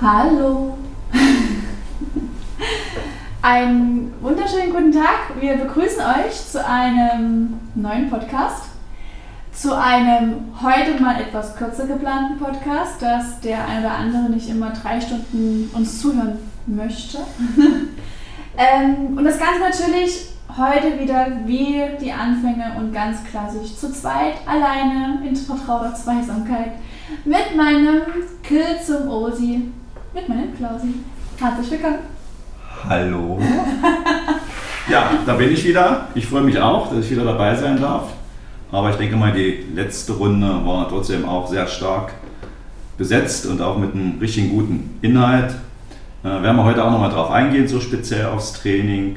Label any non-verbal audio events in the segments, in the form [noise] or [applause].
Hallo. Einen wunderschönen guten Tag. Wir begrüßen euch zu einem neuen Podcast. Zu einem heute mal etwas kürzer geplanten Podcast, dass der ein oder andere nicht immer drei Stunden uns zuhören möchte. [laughs] ähm, und das Ganze natürlich heute wieder wie die Anfänge und ganz klassisch zu zweit, alleine, in vertrauter Zweisamkeit mit meinem Kill zum Osi, mit meinem Klausi. Herzlich willkommen. Hallo. [laughs] ja, da bin ich wieder. Ich freue mich auch, dass ich wieder dabei sein darf. Aber ich denke mal, die letzte Runde war trotzdem auch sehr stark besetzt und auch mit einem richtig guten Inhalt. Äh, werden wir heute auch nochmal drauf eingehen, so speziell aufs Training.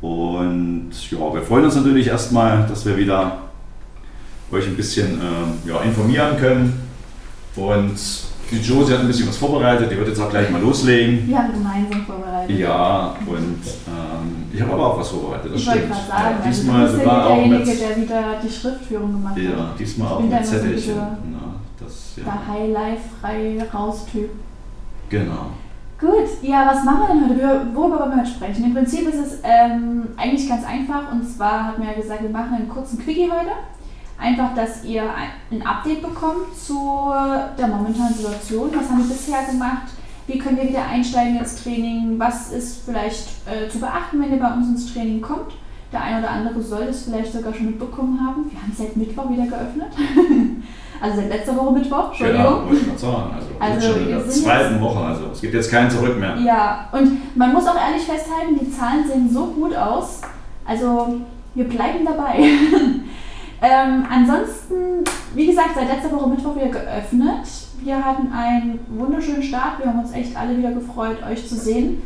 Und ja, wir freuen uns natürlich erstmal, dass wir wieder euch ein bisschen äh, ja, informieren können. Und die Josie hat ein bisschen was vorbereitet, die wird jetzt auch gleich mal loslegen. Wir haben gemeinsam vorbereitet. Ja, und ähm, ich habe aber auch was vorbereitet, das ich stimmt. Ich sagen, ja, diesmal also du ja derjenige, mit, der wieder die Schriftführung gemacht hat. Ja, diesmal auch mit Zettelchen. So ja. Der High-Life-frei raus-Typ. Genau. Gut, ja, was machen wir denn heute? Worüber wollen wir heute sprechen? Im Prinzip ist es ähm, eigentlich ganz einfach und zwar hat mir ja gesagt, wir machen einen kurzen Quickie heute. Einfach, dass ihr ein Update bekommt zu der momentanen Situation. Was haben wir bisher gemacht? Wie können wir wieder einsteigen ins Training? Was ist vielleicht äh, zu beachten, wenn ihr bei uns ins Training kommt? Der eine oder andere soll es vielleicht sogar schon mitbekommen haben. Wir haben seit Mittwoch wieder geöffnet. [laughs] also seit letzter Woche Mittwoch, Entschuldigung. Ja, wollte ich mal sagen. Also, also schon in der zweiten Woche, also es gibt jetzt kein Zurück mehr. Ja, und man muss auch ehrlich festhalten, die Zahlen sehen so gut aus. Also wir bleiben dabei. [laughs] Ähm, ansonsten, wie gesagt, seit letzter Woche Mittwoch wieder geöffnet. Wir hatten einen wunderschönen Start. Wir haben uns echt alle wieder gefreut, euch zu sehen.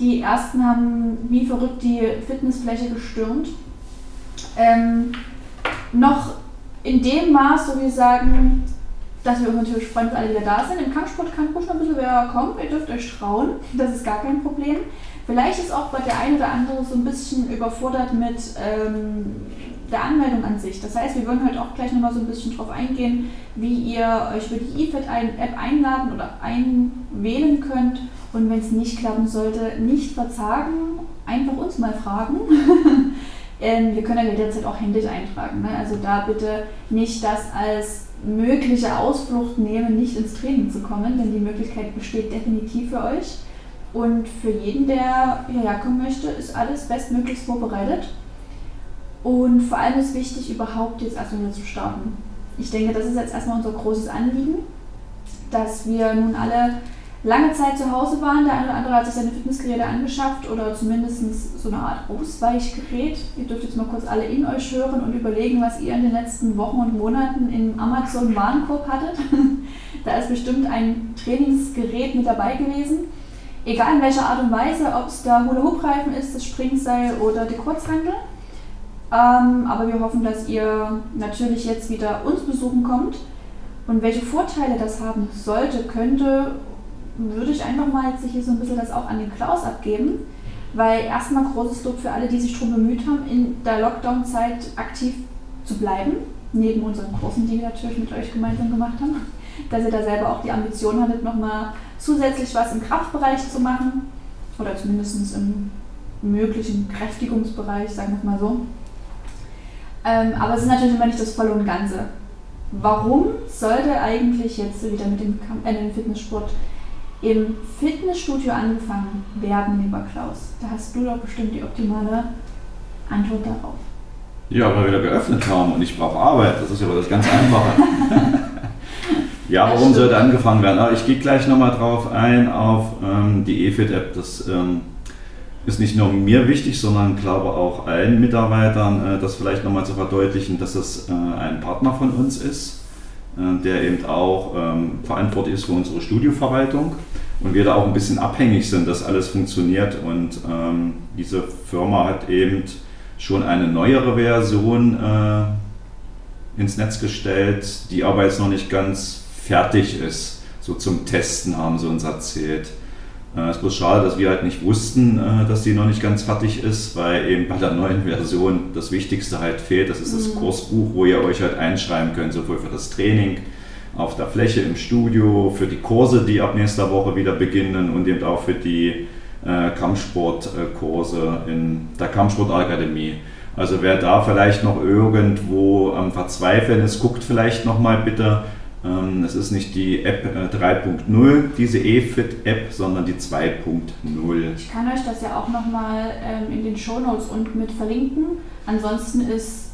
Die ersten haben wie verrückt die Fitnessfläche gestürmt. Ähm, noch in dem Maß, so wir sagen, dass wir uns natürlich freuen, dass alle wieder da sind. Im Kampfsport kann ruhig noch ein bisschen wer kommen. Ihr dürft euch trauen. [laughs] Das ist gar kein Problem. Vielleicht ist auch bei der eine oder andere so ein bisschen überfordert mit ähm, der Anmeldung an sich. Das heißt, wir würden heute auch gleich nochmal so ein bisschen drauf eingehen, wie ihr euch für die eFit-App einladen oder einwählen könnt. Und wenn es nicht klappen sollte, nicht verzagen, einfach uns mal fragen. [laughs] ähm, wir können ja derzeit auch händisch eintragen. Ne? Also da bitte nicht das als mögliche Ausflucht nehmen, nicht ins Training zu kommen, denn die Möglichkeit besteht definitiv für euch. Und für jeden, der hierher kommen möchte, ist alles bestmöglichst vorbereitet. Und vor allem ist wichtig, überhaupt jetzt erstmal wieder zu starten. Ich denke, das ist jetzt erstmal unser großes Anliegen, dass wir nun alle lange Zeit zu Hause waren. Der eine oder andere hat sich seine Fitnessgeräte angeschafft oder zumindest so eine Art Ausweichgerät. Ihr dürft jetzt mal kurz alle in euch hören und überlegen, was ihr in den letzten Wochen und Monaten im Amazon-Warenkorb hattet. [laughs] da ist bestimmt ein Trainingsgerät mit dabei gewesen. Egal in welcher Art und Weise, ob es der Hula-Hoop-Reifen ist, das Springseil oder die Kurzhandel. Ähm, aber wir hoffen, dass ihr natürlich jetzt wieder uns besuchen kommt. Und welche Vorteile das haben sollte, könnte, würde ich einfach mal jetzt hier so ein bisschen das auch an den Klaus abgeben. Weil erstmal großes Lob für alle, die sich darum bemüht haben, in der Lockdown-Zeit aktiv zu bleiben. Neben unseren Kursen, die wir natürlich mit euch gemeinsam gemacht haben. Dass ihr da selber auch die Ambition hattet, nochmal zusätzlich was im Kraftbereich zu machen. Oder zumindest im möglichen Kräftigungsbereich, sagen wir mal so. Ähm, aber es ist natürlich immer nicht das Volle und Ganze. Warum sollte eigentlich jetzt wieder mit dem, äh, dem Fitnesssport im Fitnessstudio angefangen werden, lieber Klaus? Da hast du doch bestimmt die optimale Antwort darauf. Ja, weil wir da geöffnet haben und ich brauche Arbeit. Das ist aber das ganz Einfache. [laughs] ja, warum sollte angefangen werden? Aber ich gehe gleich nochmal drauf ein auf ähm, die EFIT-App. Das ähm, ist nicht nur mir wichtig, sondern glaube auch allen Mitarbeitern, äh, das vielleicht nochmal zu verdeutlichen, dass es äh, ein Partner von uns ist, äh, der eben auch ähm, verantwortlich ist für unsere Studioverwaltung und wir da auch ein bisschen abhängig sind, dass alles funktioniert. Und ähm, diese Firma hat eben schon eine neuere Version ins Netz gestellt, die aber jetzt noch nicht ganz fertig ist. So zum Testen haben sie uns erzählt. Äh, es ist bloß schade, dass wir halt nicht wussten, äh, dass die noch nicht ganz fertig ist, weil eben bei der neuen Version das Wichtigste halt fehlt. Das ist das mhm. Kursbuch, wo ihr euch halt einschreiben könnt, sowohl für das Training auf der Fläche im Studio, für die Kurse, die ab nächster Woche wieder beginnen und eben auch für die äh, Kampfsportkurse in der Kampfsportakademie. Also wer da vielleicht noch irgendwo am Verzweifeln ist, guckt vielleicht nochmal bitte. Ähm, es ist nicht die App 3.0, äh, diese eFit-App, sondern die 2.0. Ich kann euch das ja auch nochmal ähm, in den Shownotes unten mit verlinken. Ansonsten ist,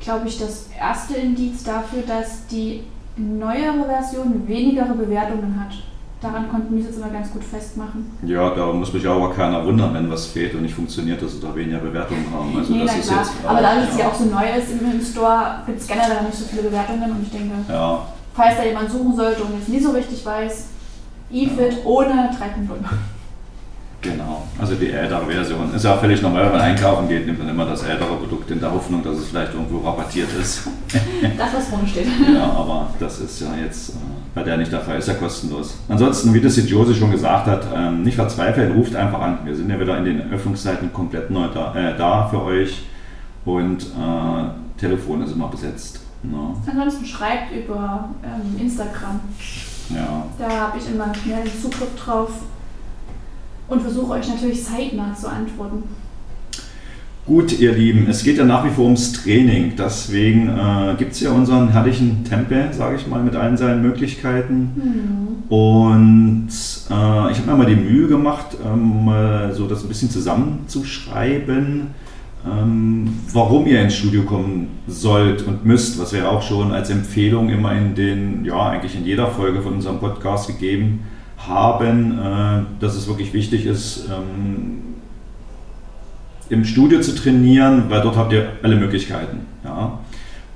glaube ich, das erste Indiz dafür, dass die neuere Version weniger Bewertungen hat. Daran konnten wir es jetzt immer ganz gut festmachen. Ja, da muss mich aber keiner wundern, wenn was fehlt und nicht funktioniert, dass sie da weniger Bewertungen haben. Also nee, das ist klar. Jetzt aber dadurch, dass sie auch so neu ist im, im Store, gibt es generell nicht so viele Bewertungen und ich denke, ja. Falls da jemand suchen sollte und jetzt nie so richtig weiß, eFit ja. ohne 3.0. Genau, also die ältere Version. Ist ja völlig normal, wenn man einkaufen geht, nimmt man immer das ältere Produkt in der Hoffnung, dass es vielleicht irgendwo rabattiert ist. [laughs] Das, was vorne steht. Ja, aber das ist ja jetzt äh, bei der nicht der Fall, ist ja kostenlos. Ansonsten, wie das die Josie schon gesagt hat, ähm, nicht verzweifeln, ruft einfach an. Wir sind ja wieder in den Öffnungszeiten komplett neu da, äh, da für euch und äh, Telefon ist immer besetzt. No. Ansonsten schreibt über ähm, Instagram. Ja. Da habe ich immer schnell Zugriff drauf und versuche euch natürlich zeitnah zu antworten. Gut, ihr Lieben, es geht ja nach wie vor ums Training. Deswegen äh, gibt es ja unseren herrlichen Tempel, sage ich mal, mit allen seinen Möglichkeiten. Mhm. Und äh, ich habe mir mal die Mühe gemacht, ähm, so das ein bisschen zusammenzuschreiben, ähm, warum ihr ins Studio kommen sollt und müsst, was wir auch schon als Empfehlung immer in den, ja, eigentlich in jeder Folge von unserem Podcast gegeben haben äh, dass es wirklich wichtig ist, ähm, im Studio zu trainieren, weil dort habt ihr alle Möglichkeiten. Ja?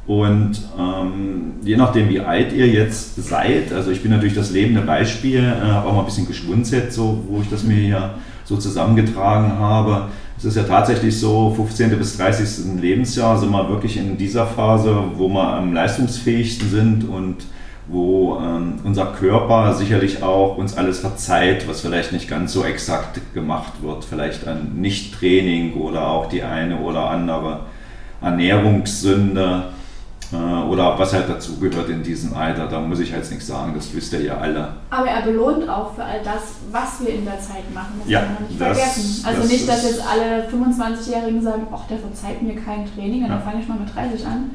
Und ähm, je nachdem, wie alt ihr jetzt seid, also ich bin natürlich das lebende Beispiel, äh, habe auch mal ein bisschen geschwunzelt, so, wo ich das mir hier so zusammengetragen habe. Es ist ja tatsächlich so, 15. bis 30. Lebensjahr sind wir wirklich in dieser Phase, wo wir am leistungsfähigsten sind und wo ähm, unser Körper sicherlich auch uns alles verzeiht, was vielleicht nicht ganz so exakt gemacht wird, vielleicht an Nicht-Training oder auch die eine oder andere Ernährungssünde äh, oder was halt dazugehört in diesem Alter. Da muss ich jetzt nichts sagen, das wisst ihr ja alle. Aber er belohnt auch für all das, was wir in der Zeit machen. Das ja, wir nicht das, vergessen. Also das nicht, dass jetzt alle 25-Jährigen sagen, ach, der verzeiht mir kein Training und ja. dann fange ich mal mit 30 an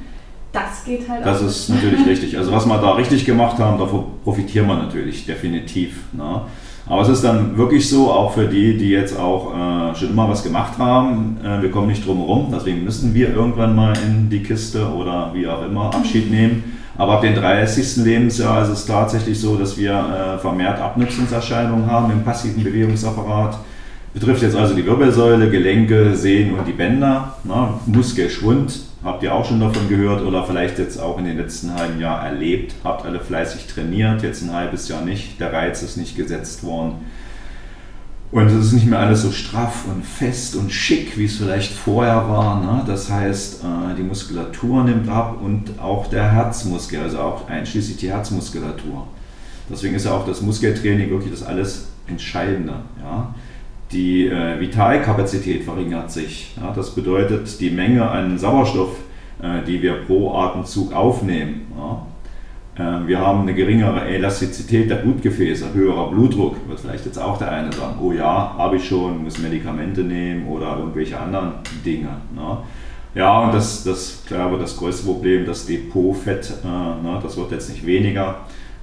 das geht halt Das auch. ist natürlich [laughs] richtig. Also was wir da richtig gemacht haben, davon profitieren wir natürlich definitiv. Ne? Aber es ist dann wirklich so, auch für die, die jetzt auch äh, schon immer was gemacht haben, äh, wir kommen nicht drum herum, deswegen müssen wir irgendwann mal in die Kiste oder wie auch immer Abschied nehmen. Aber ab dem 30. Lebensjahr ist es tatsächlich so, dass wir äh, vermehrt Abnutzungserscheinungen haben im passiven Bewegungsapparat. Betrifft jetzt also die Wirbelsäule, Gelenke, Sehnen und die Bänder, ne? Muskelschwund, habt ihr auch schon davon gehört oder vielleicht jetzt auch in den letzten halben Jahr erlebt, habt alle fleißig trainiert, jetzt ein halbes Jahr nicht, der Reiz ist nicht gesetzt worden. Und es ist nicht mehr alles so straff und fest und schick, wie es vielleicht vorher war. Ne? Das heißt, äh, die Muskulatur nimmt ab und auch der Herzmuskel, also auch einschließlich die Herzmuskulatur. Deswegen ist ja auch das Muskeltraining wirklich das alles Entscheidende. Ja? Die äh, Vitalkapazität verringert sich. Ja, das bedeutet die Menge an Sauerstoff, äh, die wir pro Atemzug aufnehmen. Ja. Äh, wir haben eine geringere Elastizität der Blutgefäße, höherer Blutdruck. Wird vielleicht jetzt auch der eine sagen, oh ja, habe ich schon, muss Medikamente nehmen oder irgendwelche anderen Dinge. Ne. Ja, und das, das glaube das größte Problem, das Depotfett, äh, ne, das wird jetzt nicht weniger.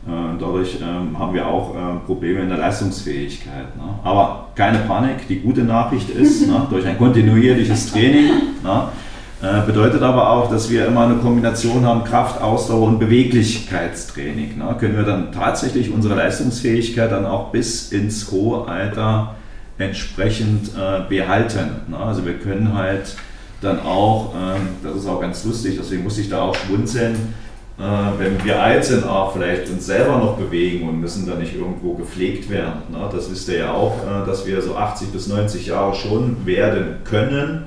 Äh, dadurch ähm, haben wir auch äh, Probleme in der Leistungsfähigkeit. Ne? Aber keine Panik, die gute Nachricht ist, [laughs] ne, durch ein kontinuierliches Training ne, äh, bedeutet aber auch, dass wir immer eine Kombination haben, Kraft, Ausdauer und Beweglichkeitstraining. Können wir dann tatsächlich unsere Leistungsfähigkeit dann auch bis ins hohe Alter entsprechend behalten. Also wir können halt dann auch, ähm, das ist auch ganz lustig, deswegen muss ich da auch schmunzeln, äh, wenn wir alt sind, auch vielleicht uns selber noch bewegen und müssen dann nicht irgendwo gepflegt werden. Ne? Das wisst ihr ja auch, äh, dass wir so 80 bis 90 Jahre schon werden können,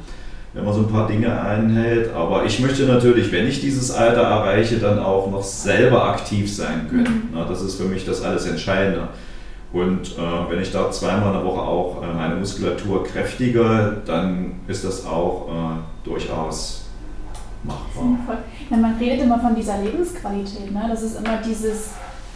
wenn man so ein paar Dinge einhält. Aber ich möchte natürlich, wenn ich dieses Alter erreiche, dann auch noch selber aktiv sein können. Mhm. Das ist für mich das alles Entscheidende. Und äh, wenn ich da zweimal in der Woche auch äh, meine Muskulatur kräftige, dann ist das auch äh, durchaus machbar. Ja, man redet immer von dieser Lebensqualität. Ne? Das ist immer dieses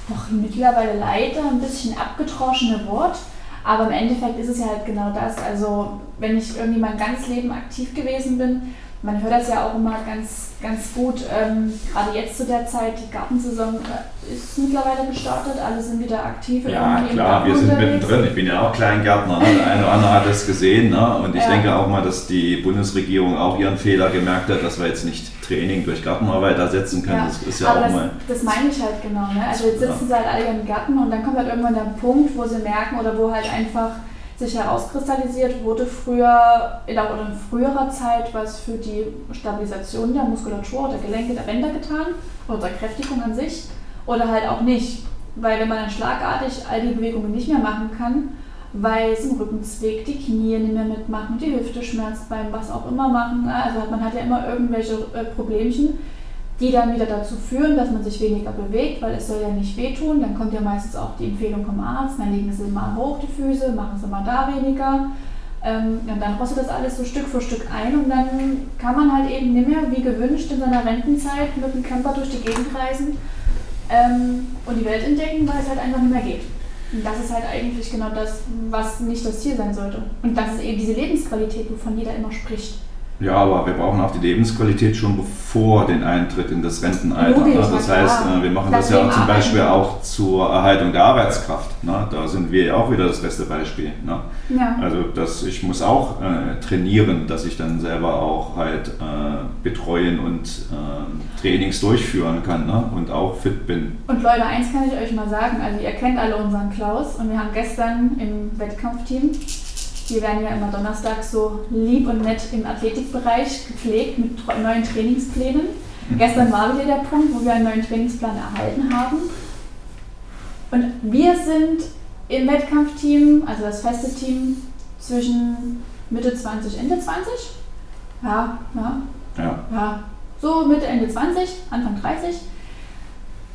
doch mittlerweile leider ein bisschen abgedroschene Wort. Aber im Endeffekt ist es ja halt genau das. Also wenn ich irgendwie mein ganzes Leben aktiv gewesen bin, man hört das ja auch immer ganz, ganz gut. Ähm, gerade jetzt zu der Zeit, die Gartensaison äh, ist mittlerweile gestartet, alle sind wieder aktiv. Ja, klar, wir sind mittendrin. Ich bin ja auch Kleingärtner. Ne? Der eine oder andere hat das gesehen. Ne? Und ich ja. denke auch mal, dass die Bundesregierung auch ihren Fehler gemerkt hat, dass wir jetzt nicht Training durch Gartenarbeit ersetzen können. Ja. Das ist ja Aber auch das, mal. Das meine ich halt genau. Ne? Also jetzt sitzen ja. sie halt alle im Garten und dann kommt halt irgendwann der Punkt, wo sie merken oder wo halt einfach sich herauskristallisiert, wurde früher in, auch in früherer Zeit was für die Stabilisation der Muskulatur oder Gelenke der Bänder getan oder zur Kräftigung an sich oder halt auch nicht. Weil wenn man dann schlagartig all die Bewegungen nicht mehr machen kann, weil es im Rücken zwickt, die Knie nicht mehr mitmachen, die Hüfte schmerzt beim was auch immer machen. Also man hat ja immer irgendwelche äh, Problemchen, die dann wieder dazu führen, dass man sich weniger bewegt, weil es soll ja nicht wehtun. Dann kommt ja meistens auch die Empfehlung vom Arzt, dann legen Sie mal hoch die Füße, machen Sie mal da weniger. Ähm, und dann rostet das alles so Stück für Stück ein und dann kann man halt eben nicht mehr wie gewünscht in seiner Rentenzeit mit dem Camper durch die Gegend reisen ähm, und die Welt entdecken, weil es halt einfach nicht mehr geht. Und das ist halt eigentlich genau das, was nicht das Ziel sein sollte. Und das ist eben diese Lebensqualität, wovon jeder immer spricht. Ja, aber wir brauchen auch die Lebensqualität schon bevor den Eintritt in das Rentenalter. Logisch, ne? Das heißt, klar. Äh, wir machen das, das ja zum Beispiel auch zur Erhaltung der Arbeitskraft. Ne? Da sind wir ja auch wieder das beste Beispiel. Ne? Ja. Also das, ich muss auch äh, trainieren, dass ich dann selber auch halt äh, betreuen und äh, Trainings durchführen kann und auch fit bin. Und Leute, eins kann ich euch mal sagen, also ihr kennt alle unseren Klaus und wir haben gestern im Wettkampfteam wir werden ja immer Donnerstag so lieb und nett im Athletikbereich gepflegt mit neuen Trainingsplänen. Mhm. Gestern war wieder der Punkt, wo wir einen neuen Trainingsplan erhalten haben. Und wir sind im Wettkampfteam, also das feste Team, zwischen Mitte 20, Ende 20. Ja, ja. Ja. ja. So Mitte, Ende 20, Anfang 30.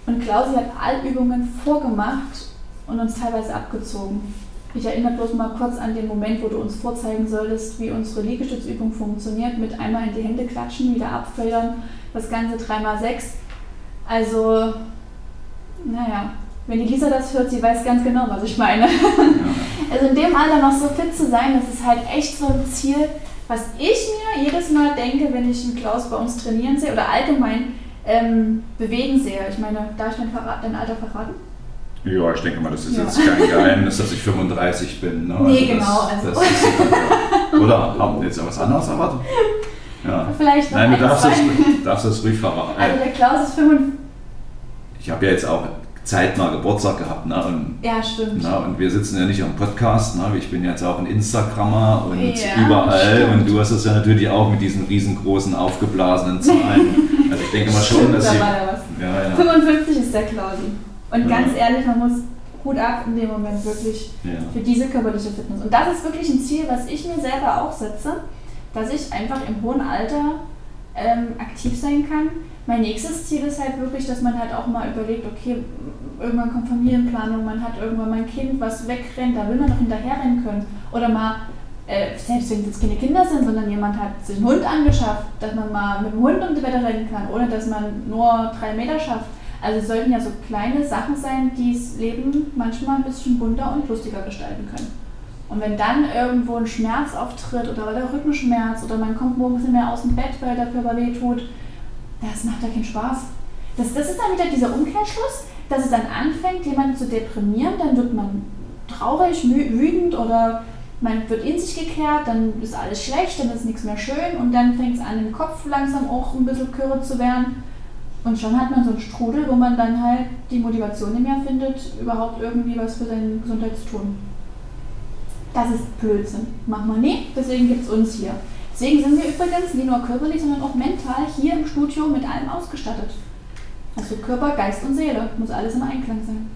Und Klausi hat all Übungen vorgemacht und uns teilweise abgezogen. Ich erinnere bloß mal kurz an den Moment, wo du uns vorzeigen solltest, wie unsere Liegestützübung funktioniert, mit einmal in die Hände klatschen, wieder abfeuern, das Ganze 3x6. Also, naja, wenn die Lisa das hört, sie weiß ganz genau, was ich meine. [laughs] also in dem Alter noch so fit zu sein, das ist halt echt so ein Ziel, was ich mir jedes Mal denke, wenn ich einen Klaus bei uns trainieren sehe oder allgemein ähm, bewegen sehe. Ich meine, darf ich dein, dein Alter verraten? Ja, ich denke mal, das ist ja. jetzt kein Geheimnis, dass ich 35 bin. Ne? Nee, also genau. Das, also. das oder haben wir jetzt was anderes erwartet? Ja. Vielleicht noch Nein, du darfst es, darfst es ruhig verraten. Also der Klaus ist 55. Ich habe ja jetzt auch zeitnah Geburtstag gehabt. Ne? Und, ja, stimmt. Ne? Und wir sitzen ja nicht am Podcast. Ne? Ich bin jetzt auch ein Instagrammer und ja, überall. Stimmt. Und du hast es ja natürlich auch mit diesen riesengroßen, aufgeblasenen Zahlen. [laughs] also ich denke mal schon, stimmt, dass da sie... Ja, ja. 55 ist der Klausi. Und ganz ehrlich, man muss gut ab in dem Moment wirklich ja. für diese körperliche Fitness. Und das ist wirklich ein Ziel, was ich mir selber auch setze, dass ich einfach im hohen Alter ähm, aktiv sein kann. Mein nächstes Ziel ist halt wirklich, dass man halt auch mal überlegt, okay, irgendwann kommt Familienplanung, man hat irgendwann mal ein Kind, was wegrennt, da will man doch hinterherrennen können. Oder mal, äh, selbst wenn es jetzt keine Kinder sind, sondern jemand hat sich einen Hund angeschafft, dass man mal mit dem Hund um die Wette rennen kann, ohne dass man nur drei Meter schafft. Also es sollten ja so kleine Sachen sein, die das Leben manchmal ein bisschen bunter und lustiger gestalten können. Und wenn dann irgendwo ein Schmerz auftritt oder der Rückenschmerz oder man kommt morgens nicht mehr aus dem Bett, weil der Körper weh tut, das macht ja keinen Spaß. Das, das ist dann wieder dieser Umkehrschluss, dass es dann anfängt, jemanden zu deprimieren, dann wird man traurig, wütend oder man wird in sich gekehrt, dann ist alles schlecht, dann ist nichts mehr schön und dann fängt es an, im Kopf langsam auch ein bisschen kürre zu werden. Und schon hat man so einen Strudel, wo man dann halt die Motivation nicht mehr findet, überhaupt irgendwie was für seine Gesundheit zu tun. Das ist Blödsinn. Machen wir nie, deswegen gibt es uns hier. Deswegen sind wir übrigens nicht nur körperlich, sondern auch mental hier im Studio mit allem ausgestattet. Also Körper, Geist und Seele muss alles im Einklang sein.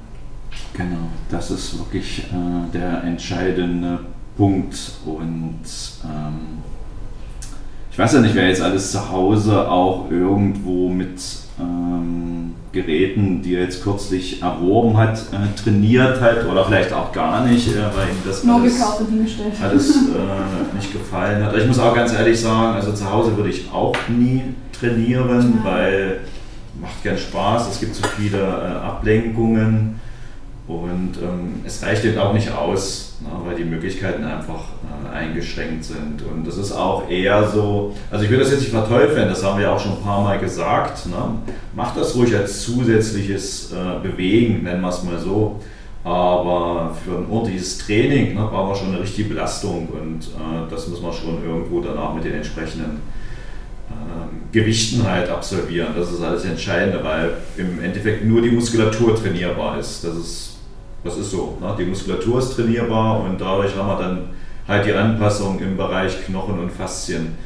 Genau, das ist wirklich äh, der entscheidende Punkt. Und ähm, ich weiß ja nicht, wer jetzt alles zu Hause auch irgendwo mit ähm, Geräten, die er jetzt kürzlich erworben hat, äh, trainiert hat oder vielleicht auch gar nicht, äh, weil ihm das Nur alles, alles [laughs] äh, nicht gefallen hat. Ich muss auch ganz ehrlich sagen, also zu Hause würde ich auch nie trainieren, ja. weil macht keinen Spaß, es gibt zu viele äh, Ablenkungen und ähm, es reicht eben auch nicht aus, na, weil die Möglichkeiten einfach äh, eingeschränkt sind. Und das ist auch eher so, also ich will das jetzt nicht verteufeln, das haben wir auch schon ein paar Mal gesagt. Ne? Macht das ruhig als zusätzliches äh, Bewegen, nennen wir es mal so. Aber für ein ordentliches Training ne, brauchen wir schon eine richtige Belastung und äh, das muss man schon irgendwo danach mit den entsprechenden äh, Gewichten halt absolvieren. Das ist alles Entscheidende, weil im Endeffekt nur die Muskulatur trainierbar ist. Das ist, das ist so. Ne? Die Muskulatur ist trainierbar und dadurch haben wir dann halt die Anpassung im Bereich Knochen und Faszien.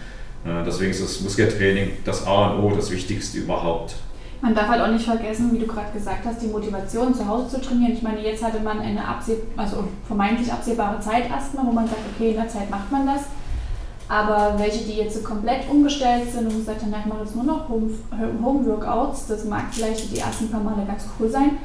Äh, deswegen ist das Muskeltraining das A und O, das Wichtigste überhaupt. Man darf halt auch nicht vergessen, wie du gerade gesagt hast, die Motivation zu Hause zu trainieren. Ich meine, jetzt hatte man eine abseh also vermeintlich absehbare Zeit erstmal, wo man sagt, okay, in der Zeit macht man das. Aber welche, die jetzt so komplett umgestellt sind und gesagt haben, ich mache jetzt nur noch Home-Workouts, das mag vielleicht die ersten paar Male ganz cool sein.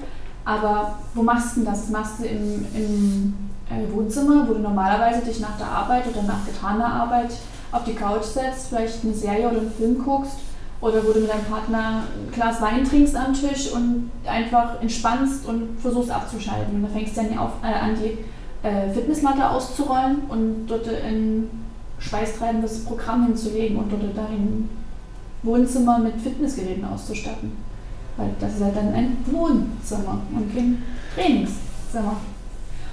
Aber wo machst du denn das? Machst du im, im äh, Wohnzimmer, wo du normalerweise dich nach der Arbeit oder nach getaner Arbeit auf die Couch setzt, vielleicht eine Serie oder einen Film guckst oder wo du mit deinem Partner ein Glas Wein trinkst am Tisch und einfach entspannst und versuchst abzuschalten. Und dann fängst du dann auf, äh, an, die äh, Fitnessmatte auszurollen und dort ein schweißtreibendes Programm hinzulegen und dort dein Wohnzimmer mit Fitnessgeräten auszustatten. Weil das ist halt dann ein Wohnzimmer und kein Trainingszimmer.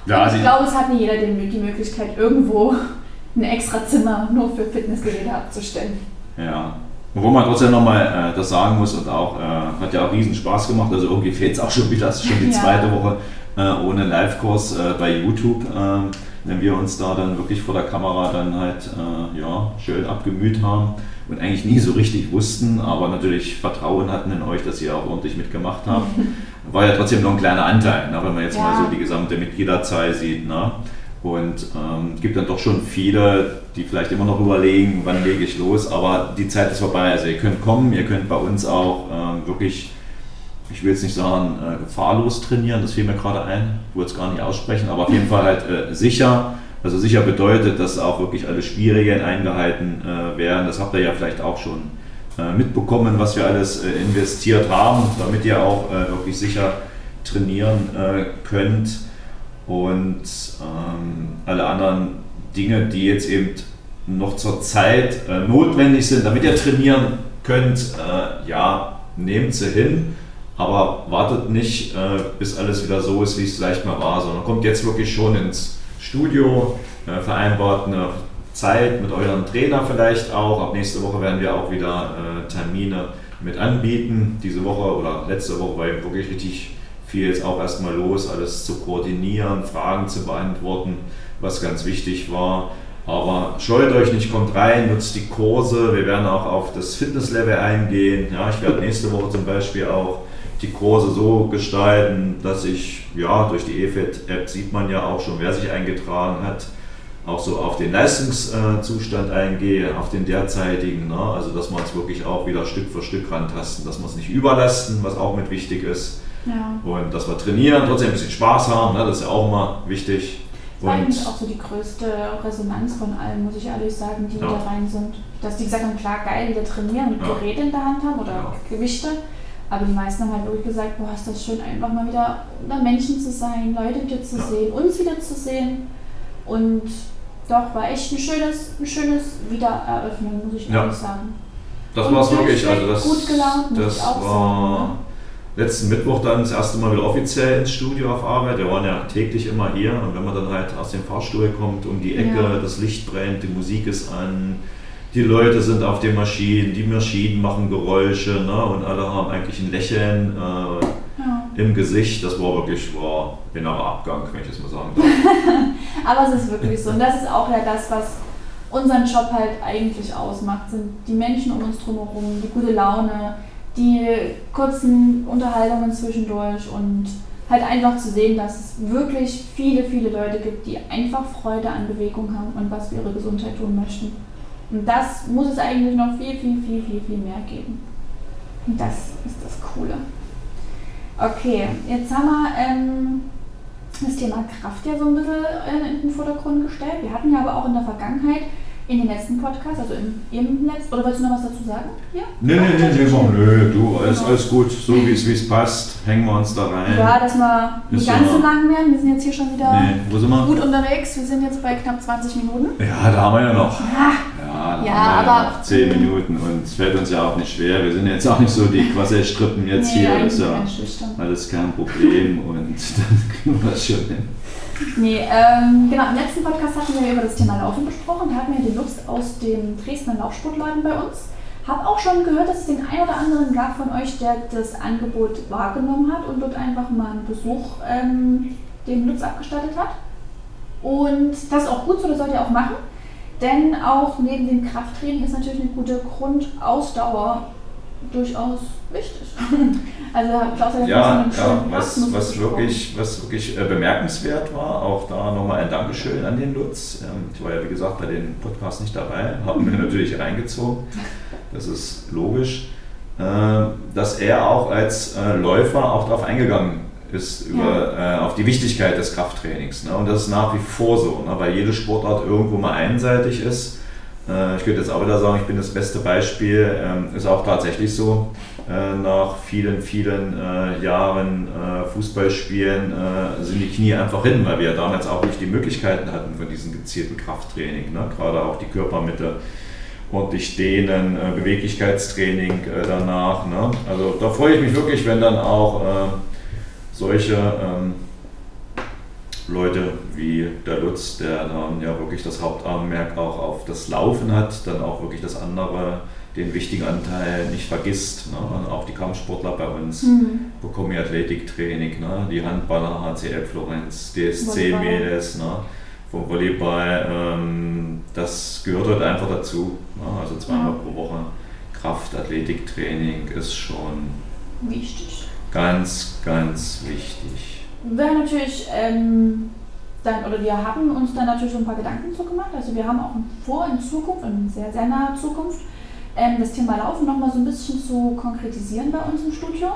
Ja, also ich glaube, es hat nicht jeder die Möglichkeit, irgendwo ein extra Zimmer nur für Fitnessgeräte abzustellen. Ja, wo man trotzdem nochmal äh, das sagen muss und auch, äh, hat ja auch riesen Spaß gemacht, also irgendwie fehlt es auch schon wieder, das ist schon die zweite Woche äh, ohne Live-Kurs äh, bei YouTube, äh, wenn wir uns da dann wirklich vor der Kamera dann halt äh, ja, schön abgemüht haben und eigentlich nie so richtig wussten, aber natürlich Vertrauen hatten in euch, dass ihr auch ordentlich mitgemacht habt. [laughs] War ja trotzdem noch ein kleiner Anteil, ne, wenn man jetzt ja. mal so die gesamte Mitgliederzahl sieht. Ne? Und es ähm, gibt dann doch schon viele, die vielleicht immer noch überlegen, wann lege ich los, aber die Zeit ist vorbei. Also ihr könnt kommen, ihr könnt bei uns auch ähm, wirklich, ich will jetzt nicht sagen, äh, gefahrlos trainieren, das fiel mir gerade ein, ich wollte es gar nicht aussprechen, aber auf jeden Fall halt äh, sicher. Also sicher bedeutet, dass auch wirklich alle Spielregeln eingehalten äh, werden. Das habt ihr ja vielleicht auch schon äh, mitbekommen, was wir alles äh, investiert haben, damit ihr auch äh, wirklich sicher trainieren könnt und ähm, alle anderen Dinge, die jetzt eben noch zur Zeit notwendig sind, damit ihr trainieren könnt, ja, nehmt sie hin, aber wartet nicht, äh, bis alles wieder so ist, wie es vielleicht mal war, sondern kommt jetzt wirklich schon ins Studio, äh, vereinbart eine Zeit mit eurem Trainer vielleicht auch. Ab nächste Woche werden wir auch wieder äh, Termine mit anbieten. Diese Woche oder letzte Woche war wirklich richtig fiel jetzt auch erstmal los, alles zu koordinieren, Fragen zu beantworten, was ganz wichtig war. Aber scheut euch nicht, kommt rein, nutzt die Kurse. Wir werden auch auf das Fitnesslevel eingehen. Ja, ich werde nächste Woche zum Beispiel auch die Kurse so gestalten, dass ich, ja, durch die EFIT-App sieht man ja auch schon, wer sich eingetragen hat, auch so auf den Leistungszustand eingehe, auf den derzeitigen. Ne? Also, dass wir uns wirklich auch wieder Stück für Stück rantasten, dass wir es nicht überlasten, was auch mit wichtig ist ja. Und dass wir trainieren, trotzdem ein bisschen Spaß haben, ne? das ist ja auch immer wichtig. Das war eigentlich auch so die größte Resonanz von allen, muss ich ehrlich sagen, die ja. da rein sind. Dass die gesagt haben, klar, geil, wieder trainieren und ja. Geräte in der Hand haben oder ja. Gewichte. Aber die meisten haben halt wirklich gesagt, boah, ist das schön, einfach mal wieder unter Menschen zu sein, Leute wieder zu sehen, uns wieder zu sehen. Und doch, war echt ein schönes, ein schönes Wiedereröffnen, muss ich ehrlich sagen. Das war es wirklich. Also das, gut gelaunt, das war, sagen, ne? Letzten Mittwoch dann das erste Mal wieder offiziell ins Studio auf Arbeit. Wir waren ja täglich immer hier und wenn man dann halt aus dem Fahrstuhl kommt, um die Ecke, ja. das Licht brennt, die Musik ist an, die Leute sind auf den Maschinen, die Maschinen machen Geräusche ne, und alle haben eigentlich ein Lächeln äh, ja. im Gesicht. Das war wirklich war innerer Abgang, wenn ich das mal sagen darf. [laughs] Aber es ist wirklich so und das ist auch ja das, was unseren Job halt eigentlich ausmacht, sind die Menschen um uns drumherum, die gute Laune, die kurzen Unterhaltungen zwischendurch und halt einfach zu sehen, dass es wirklich viele, viele Leute gibt, die einfach Freude an Bewegung haben und was für ihre Gesundheit tun möchten. Und das muss es eigentlich noch viel, viel, viel, viel, viel mehr geben. Und das ist das Coole. Okay, jetzt haben wir ähm, das Thema Kraft ja so ein bisschen in den Vordergrund gestellt. Wir hatten ja aber auch in der Vergangenheit in den letzten Podcast, also im, im letzten, oder wolltest du noch was dazu sagen? Ja? Nee, nee, nee, nee, so, nö, du, alles, genau. alles gut, so wie es passt, hängen wir uns da rein. Ja, dass wir nicht ganz so lang werden, wir sind jetzt hier schon wieder nee, gut unterwegs, wir sind jetzt bei knapp 20 Minuten. Ja, da haben wir ja noch. Ja, ja, ja aber... noch 10 Minuten und es fällt uns ja auch nicht schwer, wir sind jetzt auch nicht so die Quasselstrippen jetzt Nee, hier, das ist ja alles kein Problem und [laughs] dann kriegen wir das schon hin. Nee, ähm, genau, im letzten Podcast hatten wir über das Thema Laufen besprochen. Da hatten wir den Lutz aus dem Dresdner Laufsportladen bei uns. Hab auch schon gehört, dass es den einen oder anderen gab von euch, der das Angebot wahrgenommen hat und dort einfach mal einen Besuch ähm, dem Lutz abgestattet hat. Und das ist auch gut so, das sollt ihr auch machen. Denn auch neben dem Krafttraining ist natürlich eine gute Grundausdauer durchaus wichtig. [laughs] Also Klaus hat Ja, ja was, was wirklich, was wirklich äh, bemerkenswert war, auch da nochmal ein Dankeschön an den Lutz. Ähm, Ich war ja wie gesagt bei den Podcasts nicht dabei, [laughs] habe mir natürlich reingezogen, das ist logisch, äh, dass er auch als äh, Läufer auch darauf eingegangen ist, über, äh, auf die Wichtigkeit des Krafttrainings. Ne? Und das ist nach wie vor so, ne? weil jede Sportart irgendwo mal einseitig ist. Äh, Ich könnte jetzt auch wieder sagen, ich bin das beste Beispiel. Ähm, Ist auch tatsächlich so. Äh, Nach vielen, vielen äh, Jahren äh, Fußballspielen äh, sind die Knie einfach hin, weil wir ja damals auch nicht die Möglichkeiten hatten von diesem gezielten Krafttraining. Ne? Gerade auch die Körpermitte ordentlich dehnen, äh, Beweglichkeitstraining äh, danach. Ne? Also da freue ich mich wirklich, wenn dann auch äh, solche ähm, Leute wie der Lutz, der dann ja wirklich das Hauptaugenmerk auch auf das Laufen hat, dann auch wirklich das andere, den wichtigen Anteil nicht vergisst. Ne? Auch die Kampfsportler bei uns Mhm. bekommen ja Athletiktraining, ne? die Handballer, HCL Florenz, Volleyball. DSC-Mädels, ne? vom Volleyball, ähm, das gehört halt einfach dazu. Ne? Also zweimal Ja. pro Woche Kraft, Athletiktraining ist schon Wichtig. ganz, ganz wichtig. Wir natürlich ähm, dann, oder wir haben uns dann natürlich so ein paar Gedanken zu gemacht. Also wir haben auch vor in Zukunft, in sehr, sehr naher Zukunft, ähm, das Thema Laufen nochmal so ein bisschen zu konkretisieren bei uns im Studio.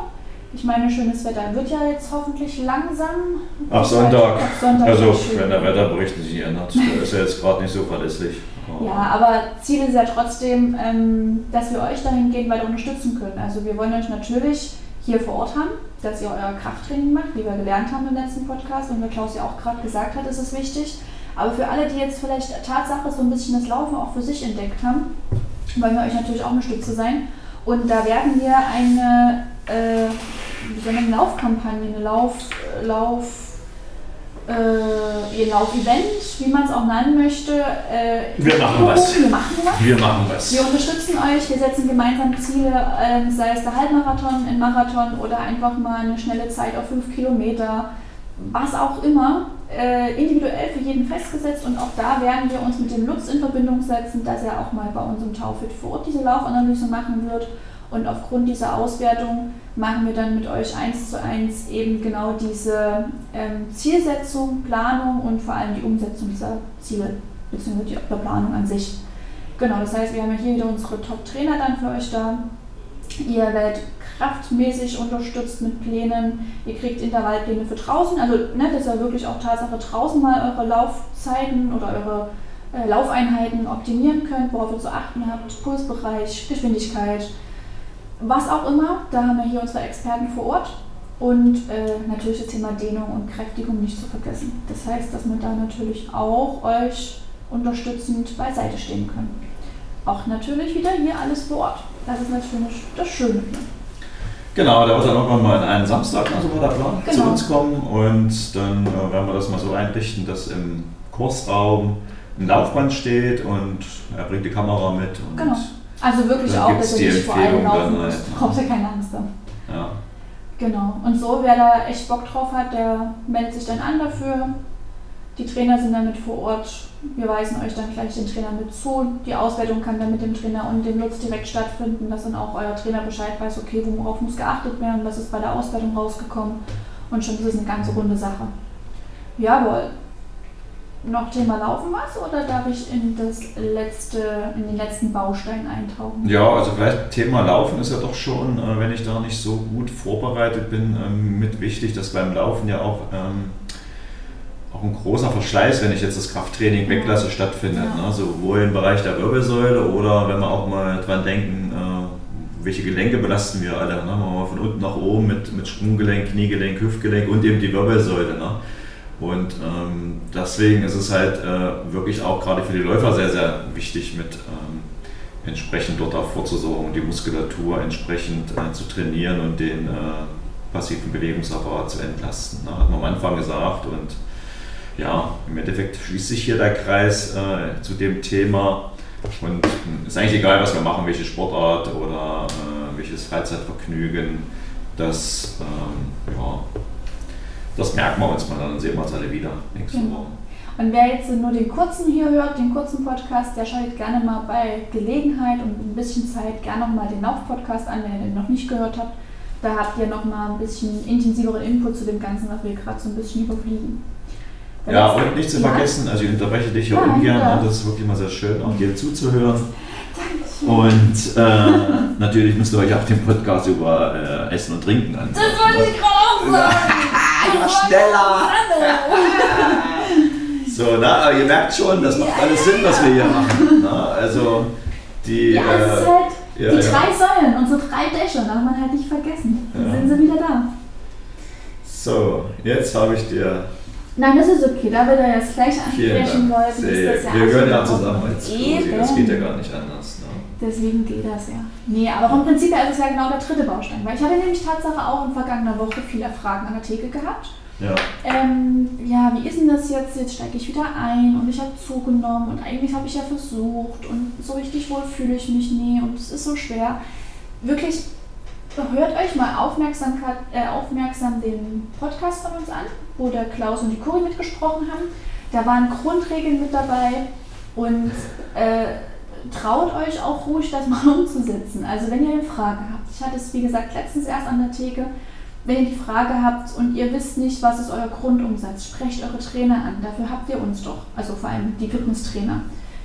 Ich meine, schönes Wetter wird ja jetzt hoffentlich langsam. Ab Sonntag. Ab Sonntag Also, wenn der Wetterbericht sich ändert, der ist ja jetzt gerade nicht so verlässlich. Ja, aber Ziel ist ja trotzdem, ähm, dass wir euch dahingehend weiter unterstützen können. Also wir wollen euch natürlich hier vor Ort haben, dass ihr euer Krafttraining macht, wie wir gelernt haben im letzten Podcast und wie Klaus ja auch gerade gesagt hat, ist es wichtig. Aber für alle, die jetzt vielleicht Tatsache so ein bisschen das Laufen auch für sich entdeckt haben, wollen wir euch natürlich auch eine Stütze sein. Und da werden wir eine, äh, man, eine Laufkampagne, eine Lauf, Lauf, äh, Laufevent, wie man es auch nennen möchte. Äh, Wir machen was. Wir machen was. Wir machen was. Wir unterstützen euch, wir setzen gemeinsam Ziele, ähm, sei es der Halbmarathon, ein Marathon oder einfach mal eine schnelle Zeit auf 5 Kilometer, was auch immer, äh, individuell für jeden festgesetzt und auch da werden wir uns mit dem Lutz in Verbindung setzen, dass er auch mal bei uns im Taufit vor Ort diese Laufanalyse machen wird und aufgrund dieser Auswertung machen wir dann mit euch eins zu eins eben genau diese ähm, Zielsetzung, Planung und vor allem die Umsetzung dieser Ziele, beziehungsweise die Planung an sich. Genau, das heißt, wir haben ja hier wieder unsere Top-Trainer dann für euch da. Ihr werdet kraftmäßig unterstützt mit Plänen. Ihr kriegt Intervallpläne für draußen. Also, ne, dass ihr wirklich auch Tatsache draußen mal eure Laufzeiten oder eure äh, Laufeinheiten optimieren könnt, worauf ihr zu achten habt. Pulsbereich, Geschwindigkeit, was auch immer. Da haben wir hier unsere Experten vor Ort. Und äh, natürlich das Thema Dehnung und Kräftigung nicht zu vergessen. Das heißt, dass wir da natürlich auch euch unterstützend beiseite stehen können. Auch natürlich wieder hier alles vor Ort. Das ist natürlich das Schöne. Genau, der wird dann irgendwann mal an einem Samstag, also war der Plan, zu Genau. uns kommen und dann äh, werden wir das mal so einrichten, dass im Kursraum ein Laufband steht und er bringt die Kamera mit und Genau. Also wirklich Dann auch, dass die nicht vor allem Empfehlung laufen müsst. halt, Braucht ihr keine Angst haben. ja. Genau. Und so, wer da echt Bock drauf hat, der meldet sich dann an dafür. Die Trainer sind dann mit vor Ort. Wir weisen euch dann gleich den Trainer mit zu. Die Auswertung kann dann mit dem Trainer und dem Lutz direkt stattfinden, dass dann auch euer Trainer Bescheid weiß, okay, worauf muss geachtet werden, was ist bei der Auswertung rausgekommen. Und schon ist es eine ganz runde Sache. Jawohl. Noch Thema Laufen was oder darf ich in, das letzte, in den letzten Baustein eintauchen? ja, also vielleicht Thema Laufen ist ja doch schon, äh, wenn ich da nicht so gut vorbereitet bin, ähm, mit wichtig, dass beim Laufen ja auch ähm, auch ein großer Verschleiß, wenn ich jetzt das Krafttraining weglasse, stattfindet. Ja. Ne? Sowohl im Bereich der Wirbelsäule oder wenn wir auch mal dran denken, äh, welche Gelenke belasten wir alle. Ne? Machen wir von unten nach oben mit, mit Sprunggelenk, Kniegelenk, Hüftgelenk und eben die Wirbelsäule. Ne? Und ähm, deswegen ist es halt äh, wirklich auch gerade für die Läufer sehr, sehr wichtig, mit ähm, entsprechend dort auch vorzusorgen, die Muskulatur entsprechend äh, zu trainieren und den äh, passiven Bewegungsapparat zu entlasten. Ne? Hat man am Anfang gesagt und ja, im Endeffekt schließt sich hier der Kreis äh, zu dem Thema. Und es ist eigentlich egal, was wir machen, welche Sportart oder äh, welches Freizeitvergnügen. Das, ähm, ja, das merken wir uns mal, dann sehen wir uns alle wieder nächste genau. Woche. Und wer jetzt nur den kurzen hier hört, den kurzen Podcast, der schaut gerne mal bei Gelegenheit und ein bisschen Zeit gerne noch mal den Lauf-Podcast an, wenn ihr den noch nicht gehört habt. Da habt ihr noch mal ein bisschen intensiveren Input zu dem Ganzen, was wir gerade so ein bisschen überfliegen. Ja, und nicht zu vergessen, also ich unterbreche dich ja ungern, ja. das ist wirklich mal sehr schön, auch dir zuzuhören. Dankeschön. Und äh, [laughs] natürlich müsst ihr euch auch den Podcast über äh, Essen und Trinken ansehen. Das wollte ich gerade auch sagen. [laughs] war schneller. so, na, ihr merkt schon, das macht alles Sinn, was wir hier machen. Na, also die. Ja, es ist äh, halt ja, die drei Säulen, unsere drei Dächer, darf man halt nicht vergessen. Dann sind sie wieder da. So, jetzt habe ich dir Nein, das ist okay. Da wir da jetzt gleich ansprechen wollten, ist das ja Wir gehören ja zusammen als Cosi. Das geht ja gar nicht anders. Ne? Deswegen geht das ja. Nee, aber vom Prinzip her ist es ja genau der dritte Baustein. Weil ich hatte nämlich Tatsache auch in vergangener Woche viele Fragen an der Theke gehabt. Ja. Ähm, ja, wie ist denn das jetzt? Jetzt steige ich wieder ein und ich habe zugenommen und eigentlich habe ich ja versucht und so richtig wohl fühle ich mich nie und es ist so schwer. Wirklich hört euch mal Aufmerksamkeit, äh, aufmerksam den Podcast von uns an, wo der Klaus und die Cori mitgesprochen haben. Da waren Grundregeln mit dabei und äh, traut euch auch ruhig, das mal [laughs] umzusetzen. Also wenn ihr eine Frage habt, ich hatte es wie gesagt letztens erst an der Theke, wenn ihr die Frage habt und ihr wisst nicht, was ist euer Grundumsatz, sprecht eure Trainer an. Dafür habt ihr uns doch, also vor allem die Fitnesstrainer.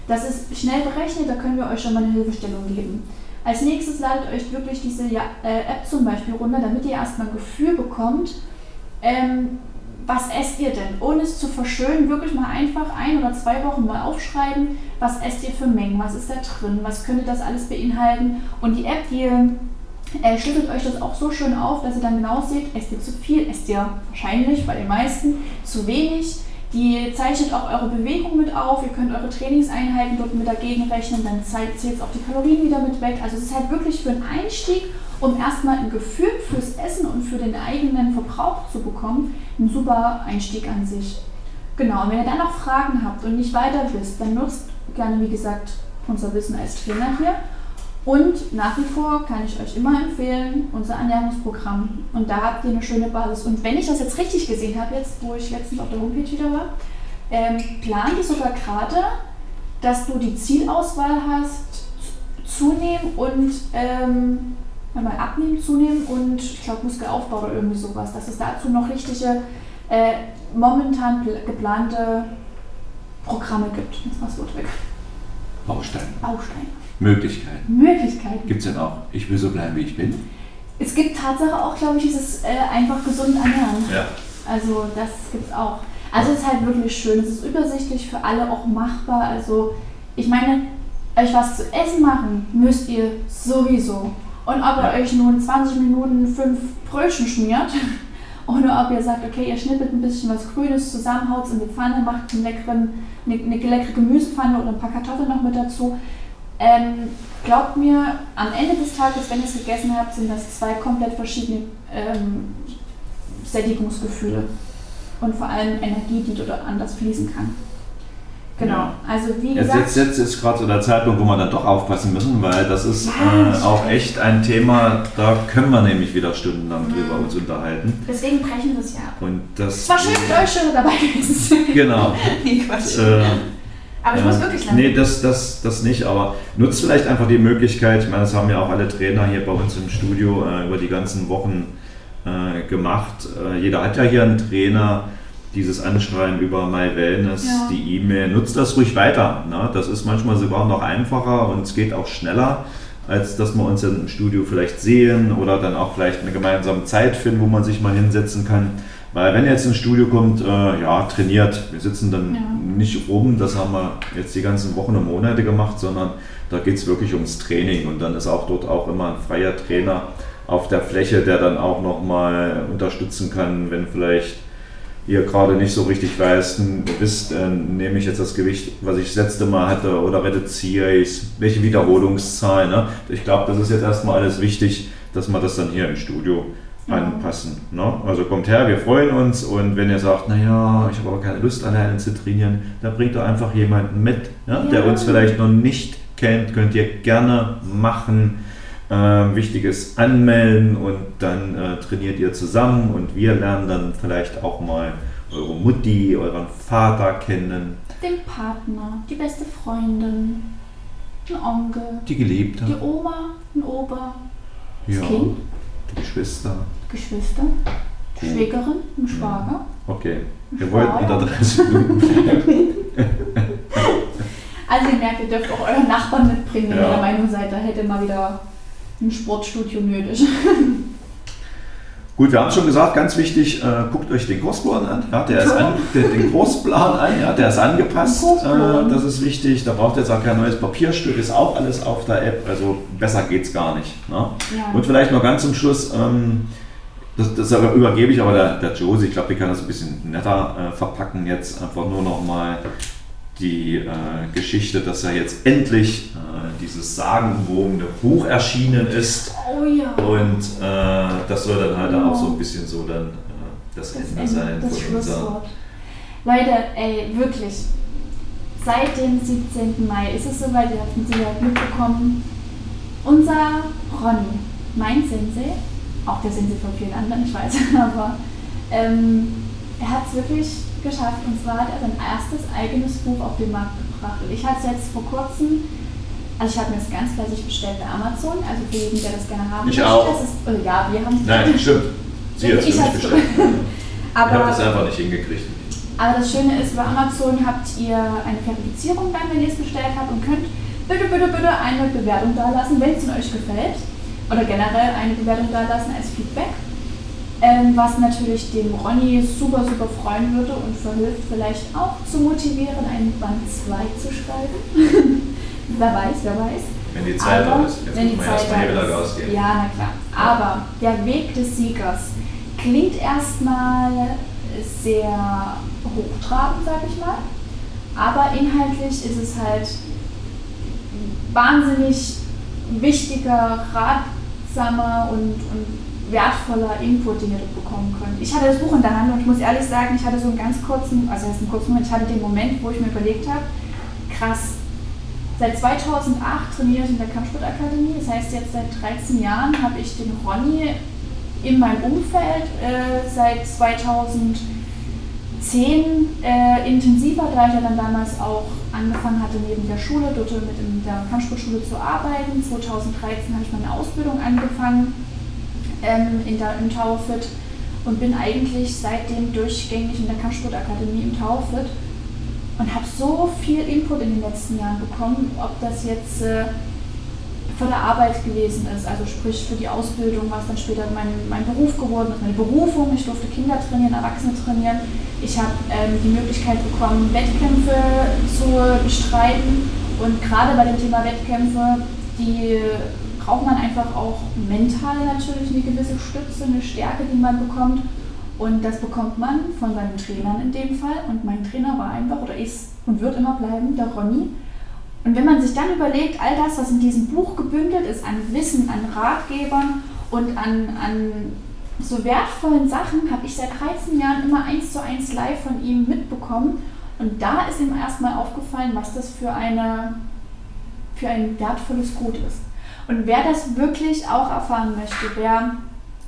Das ist schnell berechnet, da können wir euch schon mal eine Hilfestellung geben. Als nächstes ladet euch wirklich diese äh, App zum Beispiel runter, damit ihr erstmal ein Gefühl bekommt, ähm, was esst ihr denn? Ohne es zu verschönen, wirklich mal einfach ein oder zwei Wochen mal aufschreiben, was esst ihr für Mengen, was ist da drin, was könnte das alles beinhalten. Und die App, die äh, schlüsselt euch das auch so schön auf, dass ihr dann genau seht, esst ihr zu viel, esst ihr wahrscheinlich bei den meisten zu wenig die zeichnet auch eure Bewegung mit auf. Ihr könnt eure Trainingseinheiten dort mit dagegen rechnen. Dann zählt es auch die Kalorien wieder mit weg. Also es ist halt wirklich für einen Einstieg, um erstmal ein Gefühl fürs Essen und für den eigenen Verbrauch zu bekommen, ein super Einstieg an sich. Genau, und wenn ihr dann noch Fragen habt und nicht weiter wisst, dann nutzt gerne, wie gesagt, unser Wissen als Trainer hier. Und nach wie vor kann ich euch immer empfehlen, unser Ernährungsprogramm. Und da habt ihr eine schöne Basis. Und wenn ich das jetzt richtig gesehen habe, jetzt wo ich letztens auf der Homepage wieder war, ähm, plant ihr sogar gerade, dass du die Zielauswahl hast, zunehmen und ähm, mal abnehmen, zunehmen und ich glaube Muskelaufbau oder irgendwie sowas. Dass es dazu noch richtige, äh, momentan geplante Programme gibt. Jetzt mal das Wort weg. Bausteine. Bausteine. Möglichkeiten. Möglichkeiten. Gibt es denn auch, ich will so bleiben, wie ich bin? Es gibt Tatsache auch, glaube ich, dieses äh, einfach gesund ernähren. Ja. Also das gibt es auch. Also es ist halt wirklich schön. Es ist übersichtlich für alle auch machbar. Also ich meine, euch was zu essen machen müsst ihr sowieso. Und ob ihr ja. euch nun 20 Minuten fünf Brötchen schmiert [laughs] oder ob ihr sagt, okay, ihr schnippelt ein bisschen was Grünes zusammen, haut es in die Pfanne, macht einen leckeren, eine, eine leckere Gemüsepfanne oder ein paar Kartoffeln noch mit dazu. Ähm, glaubt mir, am Ende des Tages, wenn ihr es gegessen habt, sind das zwei komplett verschiedene ähm, Sättigungsgefühle und vor allem Energie, die dort anders fließen kann. Genau, also wie gesagt. Jetzt, jetzt, jetzt ist gerade so der Zeitpunkt, wo wir dann doch aufpassen müssen, weil das ist ja, äh, auch echt ein Thema, da können wir nämlich wieder stundenlang mhm. drüber uns unterhalten. Deswegen brechen wir es ja ab. Und das. Es war schön mit euch schon dabei gewesen. Genau. [laughs] nee, Quatsch. Äh, aber ich muss wirklich lernen. Nee, das, das, das nicht, aber nutzt vielleicht einfach die Möglichkeit, ich meine, das haben ja auch alle Trainer hier bei uns im Studio äh, über die ganzen Wochen äh, gemacht. Äh, jeder hat ja hier einen Trainer, dieses Anschreiben über My Wellness, ja. die E-Mail, nutzt das ruhig weiter. Ne? Das ist manchmal sogar noch einfacher und es geht auch schneller, als dass wir uns im Studio vielleicht sehen oder dann auch vielleicht eine gemeinsame Zeit finden, wo man sich mal hinsetzen kann. Weil wenn jetzt ein Studio kommt, äh, ja, trainiert, wir sitzen dann Ja. nicht rum, das haben wir jetzt die ganzen Wochen und Monate gemacht, sondern da geht es wirklich ums Training und dann ist auch dort auch immer ein freier Trainer auf der Fläche, der dann auch nochmal unterstützen kann, wenn vielleicht ihr gerade nicht so richtig weißt, hm, wisst, äh, nehme ich jetzt das Gewicht, was ich das letzte Mal hatte oder reduziere ich es, welche Wiederholungszahl. Ne? Ich glaube, das ist jetzt erstmal alles wichtig, dass wir das dann hier im Studio anpassen. Ne? Also kommt her, wir freuen uns und wenn ihr sagt, naja, ich habe aber keine Lust alleine zu trainieren, dann bringt doch einfach jemanden mit, ja? der Ja. uns vielleicht noch nicht kennt, könnt ihr gerne machen. Ähm, Wichtiges anmelden und dann äh, trainiert ihr zusammen und wir lernen dann vielleicht auch mal eure Mutti, euren Vater kennen, Den Partner, die beste Freundin, ein Onkel, die Geliebte, die Oma, ein Opa, das ja, Kind, die Geschwister. Geschwister, die. Schwägerin, ein Schwager. Okay, wir wollten unter 30 Minuten. [laughs] [laughs] Also ihr merkt, ihr dürft auch euren Nachbarn mitbringen, wenn Ja. ihr der Meinung seid, da hätte mal wieder ein Sportstudio nötig. [laughs] Gut, wir haben schon gesagt, ganz wichtig, äh, guckt euch den Kursplan an. Ja, der ist [laughs] an der, den Kursplan an, ja, der ist angepasst. Äh, das ist wichtig. Da braucht ihr jetzt auch kein neues Papierstück, ist auch alles auf der App. Also besser geht's gar nicht. Ne? Ja. Und vielleicht noch ganz zum Schluss, ähm, das, das übergebe ich aber der, der Josie. Ich glaube, die kann das ein bisschen netter äh, verpacken. Jetzt einfach nur noch mal die äh, Geschichte, dass ja jetzt endlich äh, dieses sagenumwogene Buch erschienen ist. Oh ja. Und äh, das soll dann halt Genau. auch so ein bisschen so dann äh, das, Das, Ende sein das. Schlusswort. Leute, ey, wirklich. Seit dem 17. Mai ist es soweit, ihr habt es mitbekommen. Unser Ronny, mein Sensei, auch der Sensei von vielen anderen, ich weiß, [laughs] aber ähm, er hat es wirklich geschafft. Und zwar hat er sein erstes eigenes Buch auf den Markt gebracht. Und ich hatte es jetzt vor kurzem, also ich habe mir das ganz fleißig bestellt bei Amazon, also für jeden, der das gerne haben Ich möchte. auch. Das ist, äh, ja, wir haben es Nein, [laughs] stimmt. Sie hat es Ich für mich bestellt. [laughs] Ich habe das einfach nicht hingekriegt. aber das Schöne ist, bei Amazon habt ihr eine Verifizierung dann, wenn ihr es bestellt habt und könnt bitte, bitte, bitte eine Bewertung dalassen, wenn es euch gefällt. Oder generell eine Bewertung dalassen als Feedback. Ähm, was natürlich dem Ronny super, super freuen würde und verhilft vielleicht auch zu motivieren, einen Band 2 zu schreiben. [laughs] wer weiß, wer weiß. Wenn die Zeit Aber da ist. Jetzt wenn muss die man Zeit erstmal geben. Ja, na klar. Aber der Weg des Siegers klingt erstmal sehr hochtrabend, sag ich mal. Aber inhaltlich ist es halt wahnsinnig wichtiger, ratsamer und, und wertvoller Input, den ihr bekommen könnt. Ich hatte das Buch in der Hand und ich muss ehrlich sagen, ich hatte so einen ganz kurzen, also einen kurzen Moment, ich hatte den Moment, wo ich mir überlegt habe, krass, Seit 2008 trainiere ich in der Kampfsportakademie. Das heißt, jetzt seit 13 Jahren habe ich den Ronny in meinem Umfeld. Äh, seit 2010 äh, intensiver, da ich ja dann damals auch angefangen hatte, neben der Schule, dort mit in der Kampfsportschule zu arbeiten. 2013 habe ich meine Ausbildung angefangen ähm, in der, im Taufit und bin eigentlich seitdem durchgängig in der Kampfsportakademie im Taufit und habe so viel Input in den letzten Jahren bekommen, ob das jetzt äh, für der Arbeit gewesen ist, also sprich für die Ausbildung, was dann später mein, mein Beruf geworden ist, meine Berufung. Ich durfte Kinder trainieren, Erwachsene trainieren. Ich habe ähm, die Möglichkeit bekommen, Wettkämpfe zu bestreiten. Und gerade bei dem Thema Wettkämpfe, die braucht man einfach auch mental natürlich eine gewisse Stütze, eine Stärke, die man bekommt. Und das bekommt man von seinen Trainern in dem Fall. Und mein Trainer war einfach oder ist und wird immer bleiben, der Ronny. Und wenn man sich dann überlegt, all das, was in diesem Buch gebündelt ist, an Wissen, an Ratgebern und an, an so wertvollen Sachen, habe ich seit 13 Jahren immer eins zu eins live von ihm mitbekommen. Und da ist ihm erstmal aufgefallen, was das für, eine, für ein wertvolles Gut ist. Und wer das wirklich auch erfahren möchte, wer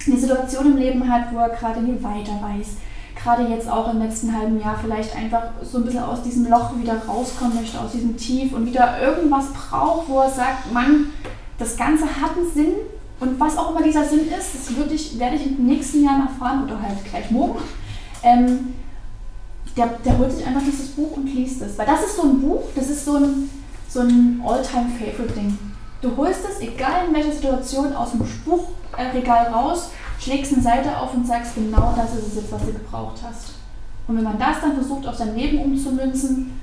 eine Situation im Leben hat, wo er gerade nie weiter weiß, gerade jetzt auch im letzten halben Jahr vielleicht einfach so ein bisschen aus diesem Loch wieder rauskommen möchte, aus diesem Tief und wieder irgendwas braucht, wo er sagt, Mann, das Ganze hat einen Sinn und was auch immer dieser Sinn ist, das würde ich, werde ich in den nächsten Jahren erfahren oder halt gleich morgen. Ähm, der, der holt sich einfach dieses Buch und liest es. Weil das ist so ein Buch, das ist so ein, so ein All-Time-Favorite-Ding. Du holst es, egal in welcher Situation, aus dem Buchregal raus, schlägst eine Seite auf und sagst, genau das ist es jetzt, was du gebraucht hast. Und wenn man das dann versucht, auf sein Leben umzumünzen,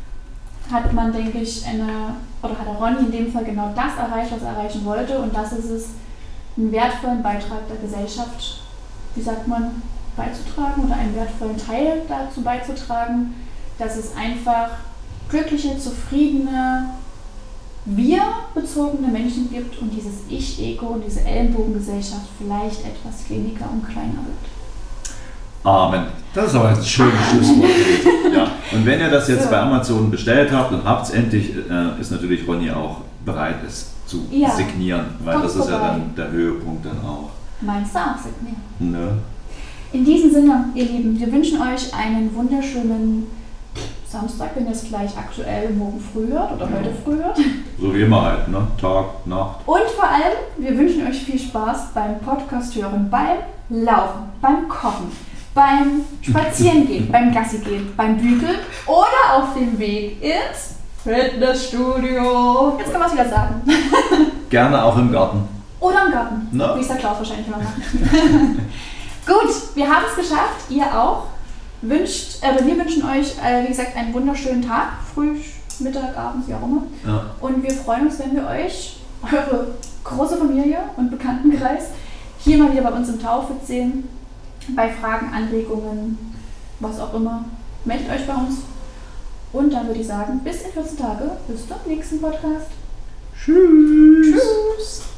hat man, denke ich, eine, oder hat Ronny in dem Fall genau das erreicht, was er erreichen wollte. Und das ist es, einen wertvollen Beitrag der Gesellschaft, wie sagt man, beizutragen oder einen wertvollen Teil dazu beizutragen, dass es einfach glückliche, zufriedene, wir-bezogene Menschen gibt und dieses Ich-Ego und diese Ellenbogengesellschaft vielleicht etwas weniger und kleiner wird. Amen. Das ist aber ein schönes Schlusswort. [laughs] ja. Und wenn ihr das jetzt so. bei Amazon bestellt habt und habt es endlich, äh, ist natürlich Ronny auch bereit, es zu ja. signieren, weil Kommt das ist vorbei. ja dann der Höhepunkt dann auch. Meinst du auch signieren? Ne? In diesem Sinne, ihr Lieben, wir wünschen euch einen wunderschönen Samstag, wenn ihr es gleich aktuell morgen früh hört oder heute früh hört. So wie immer halt, ne? Tag, Nacht. Und vor allem, wir wünschen euch viel Spaß beim Podcast hören, beim Laufen, beim Kochen, beim Spazierengehen, [laughs] beim Gassi gehen, beim Bügeln oder auf dem Weg ins Fitnessstudio. Jetzt kann man es wieder sagen. [laughs] Gerne auch im Garten. Oder im Garten, no. wie es der Klaus wahrscheinlich immer macht. [laughs] Gut, wir haben es geschafft, ihr auch wünscht, äh, wir wünschen euch, äh, wie gesagt, einen wunderschönen Tag, früh, Mittag, Abend, wie auch immer. Ja. Und wir freuen uns, wenn wir euch, eure große Familie und Bekanntenkreis, hier mal wieder bei uns im Taufit sehen. Bei Fragen, Anregungen, was auch immer. Meldet euch bei uns. Und dann würde ich sagen, bis in 14 Tage, bis zum nächsten Podcast. Tschüss. Tschüss.